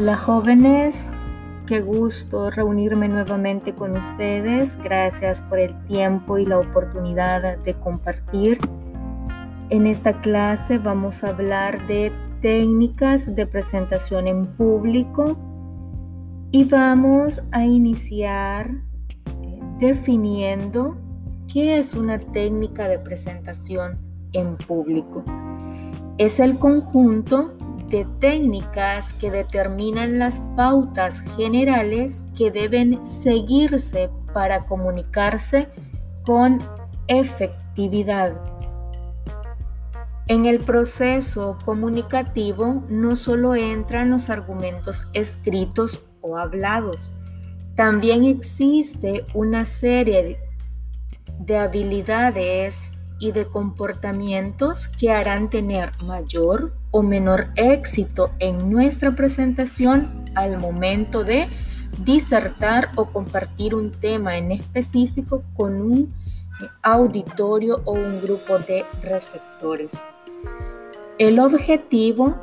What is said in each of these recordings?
Hola jóvenes, qué gusto reunirme nuevamente con ustedes. Gracias por el tiempo y la oportunidad de compartir. En esta clase vamos a hablar de técnicas de presentación en público y vamos a iniciar eh, definiendo qué es una técnica de presentación en público. Es el conjunto de técnicas que determinan las pautas generales que deben seguirse para comunicarse con efectividad. En el proceso comunicativo no solo entran los argumentos escritos o hablados, también existe una serie de habilidades y de comportamientos que harán tener mayor o menor éxito en nuestra presentación al momento de disertar o compartir un tema en específico con un auditorio o un grupo de receptores. El objetivo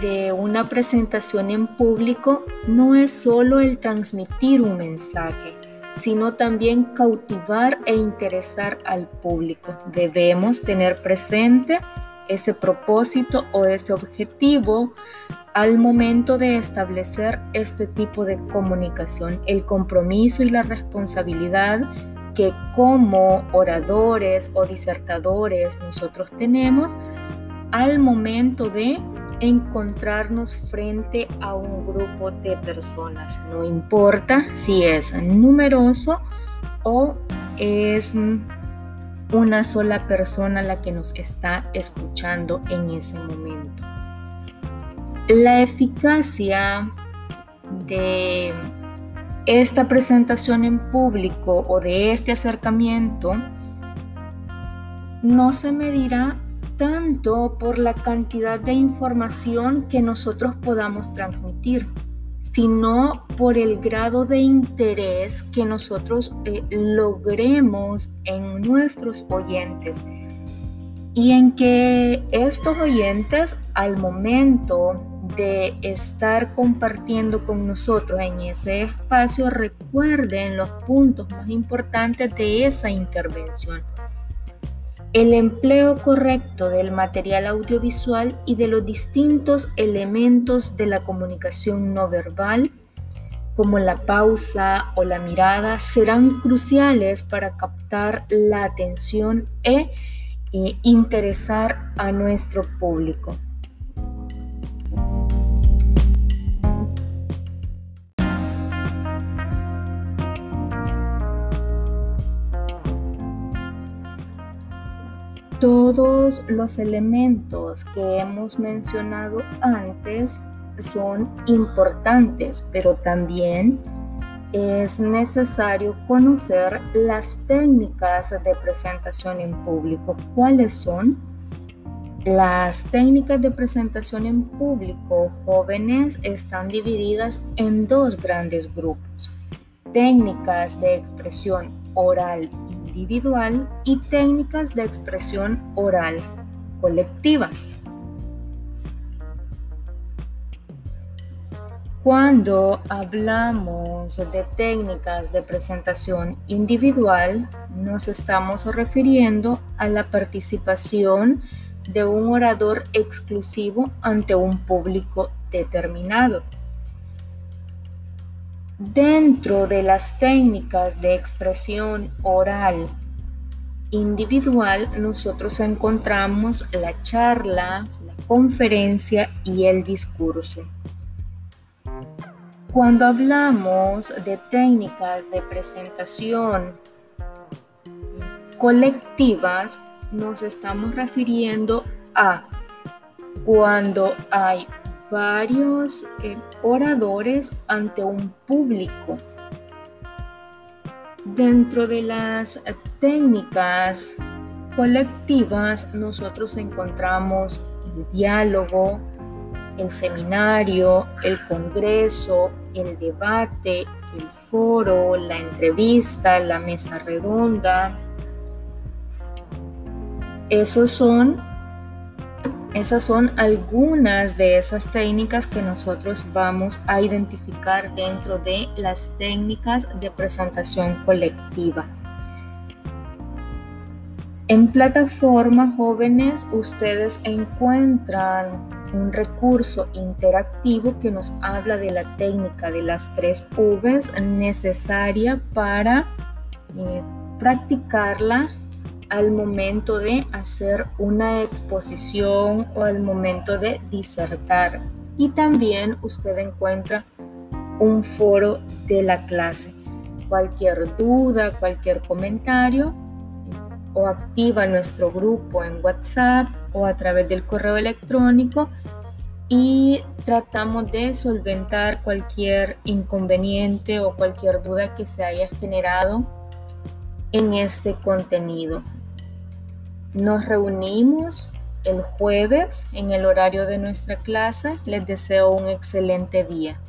de una presentación en público no es solo el transmitir un mensaje, sino también cautivar e interesar al público. Debemos tener presente ese propósito o ese objetivo al momento de establecer este tipo de comunicación, el compromiso y la responsabilidad que como oradores o disertadores nosotros tenemos al momento de encontrarnos frente a un grupo de personas. No importa si es numeroso o es una sola persona la que nos está escuchando en ese momento. La eficacia de esta presentación en público o de este acercamiento no se medirá tanto por la cantidad de información que nosotros podamos transmitir, sino por el grado de interés que nosotros eh, logremos en nuestros oyentes y en que estos oyentes al momento de estar compartiendo con nosotros en ese espacio recuerden los puntos más importantes de esa intervención. El empleo correcto del material audiovisual y de los distintos elementos de la comunicación no verbal, como la pausa o la mirada, serán cruciales para captar la atención e, e interesar a nuestro público. Todos los elementos que hemos mencionado antes son importantes, pero también es necesario conocer las técnicas de presentación en público. ¿Cuáles son? Las técnicas de presentación en público jóvenes están divididas en dos grandes grupos. Técnicas de expresión oral individual y técnicas de expresión oral colectivas. Cuando hablamos de técnicas de presentación individual, nos estamos refiriendo a la participación de un orador exclusivo ante un público determinado. Dentro de las técnicas de expresión oral individual, nosotros encontramos la charla, la conferencia y el discurso. Cuando hablamos de técnicas de presentación colectivas, nos estamos refiriendo a cuando hay varios eh, oradores ante un público. Dentro de las técnicas colectivas nosotros encontramos el diálogo, el seminario, el congreso, el debate, el foro, la entrevista, la mesa redonda. Esos son Esas son algunas de esas técnicas que nosotros vamos a identificar dentro de las técnicas de presentación colectiva. En plataforma jóvenes ustedes encuentran un recurso interactivo que nos habla de la técnica de las tres Vs necesaria para eh, practicarla al momento de hacer una exposición o al momento de disertar. Y también usted encuentra un foro de la clase. Cualquier duda, cualquier comentario, o activa nuestro grupo en WhatsApp o a través del correo electrónico y tratamos de solventar cualquier inconveniente o cualquier duda que se haya generado en este contenido. Nos reunimos el jueves en el horario de nuestra clase. Les deseo un excelente día.